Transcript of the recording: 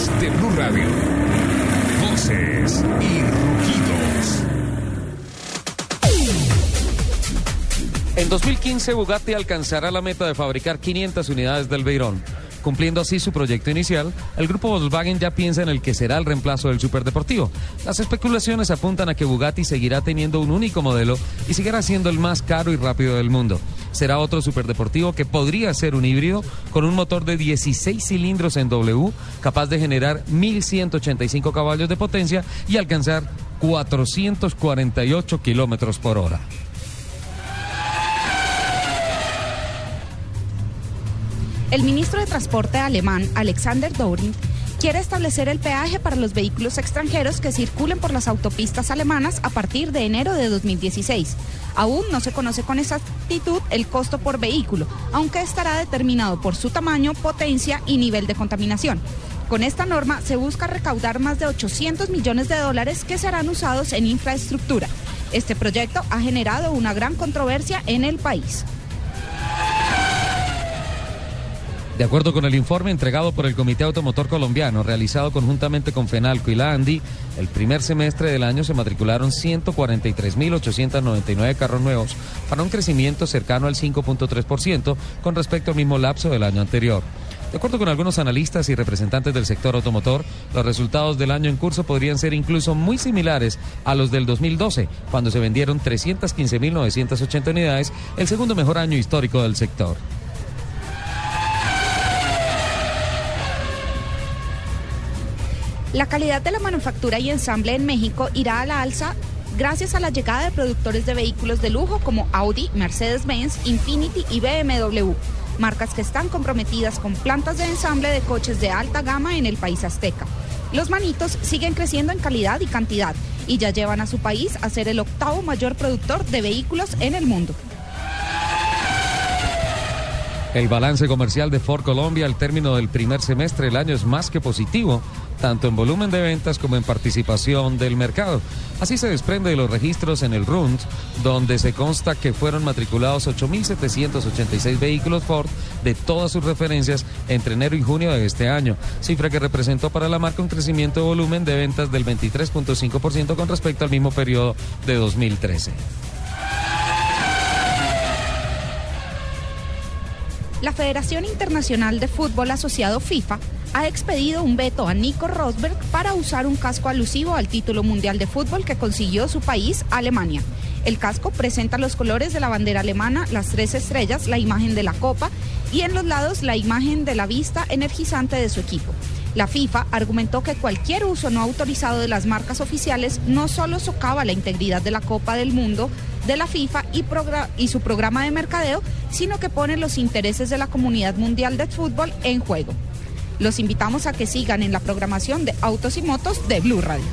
De Blue Radio. Voces y rugidos. En 2015, Bugatti alcanzará la meta de fabricar 500 unidades del Veyron. Cumpliendo así su proyecto inicial, el grupo Volkswagen ya piensa en el que será el reemplazo del superdeportivo. Las especulaciones apuntan a que Bugatti seguirá teniendo un único modelo y seguirá siendo el más caro y rápido del mundo. Será otro superdeportivo que podría ser un híbrido con un motor de 16 cilindros en W, capaz de generar 1.185 caballos de potencia y alcanzar 448 kilómetros por hora. El ministro de Transporte alemán, Alexander Dorin, quiere establecer el peaje para los vehículos extranjeros que circulen por las autopistas alemanas a partir de enero de 2016. Aún no se conoce con exactitud el costo por vehículo, aunque estará determinado por su tamaño, potencia y nivel de contaminación. Con esta norma se busca recaudar más de 800 millones de dólares que serán usados en infraestructura. Este proyecto ha generado una gran controversia en el país. De acuerdo con el informe entregado por el Comité Automotor Colombiano, realizado conjuntamente con FENALCO y la ANDI, el primer semestre del año se matricularon 143.899 carros nuevos, para un crecimiento cercano al 5.3% con respecto al mismo lapso del año anterior. De acuerdo con algunos analistas y representantes del sector automotor, los resultados del año en curso podrían ser incluso muy similares a los del 2012, cuando se vendieron 315.980 unidades, el segundo mejor año histórico del sector. La calidad de la manufactura y ensamble en México irá a la alza gracias a la llegada de productores de vehículos de lujo como Audi, Mercedes-Benz, Infiniti y BMW, marcas que están comprometidas con plantas de ensamble de coches de alta gama en el país azteca. Los manitos siguen creciendo en calidad y cantidad y ya llevan a su país a ser el octavo mayor productor de vehículos en el mundo. El balance comercial de Ford Colombia al término del primer semestre del año es más que positivo, tanto en volumen de ventas como en participación del mercado. Así se desprende de los registros en el RUND, donde se consta que fueron matriculados 8.786 vehículos Ford de todas sus referencias entre enero y junio de este año, cifra que representó para la marca un crecimiento de volumen de ventas del 23.5% con respecto al mismo periodo de 2013. La Federación Internacional de Fútbol Asociado FIFA ha expedido un veto a Nico Rosberg para usar un casco alusivo al título mundial de fútbol que consiguió su país, Alemania. El casco presenta los colores de la bandera alemana, las tres estrellas, la imagen de la copa y en los lados la imagen de la vista energizante de su equipo. La FIFA argumentó que cualquier uso no autorizado de las marcas oficiales no solo socava la integridad de la Copa del Mundo, de la FIFA y, su programa de mercadeo, sino que pone los intereses de la comunidad mundial de fútbol en juego. Los invitamos a que sigan en la programación de Autos y Motos de Blue Radio.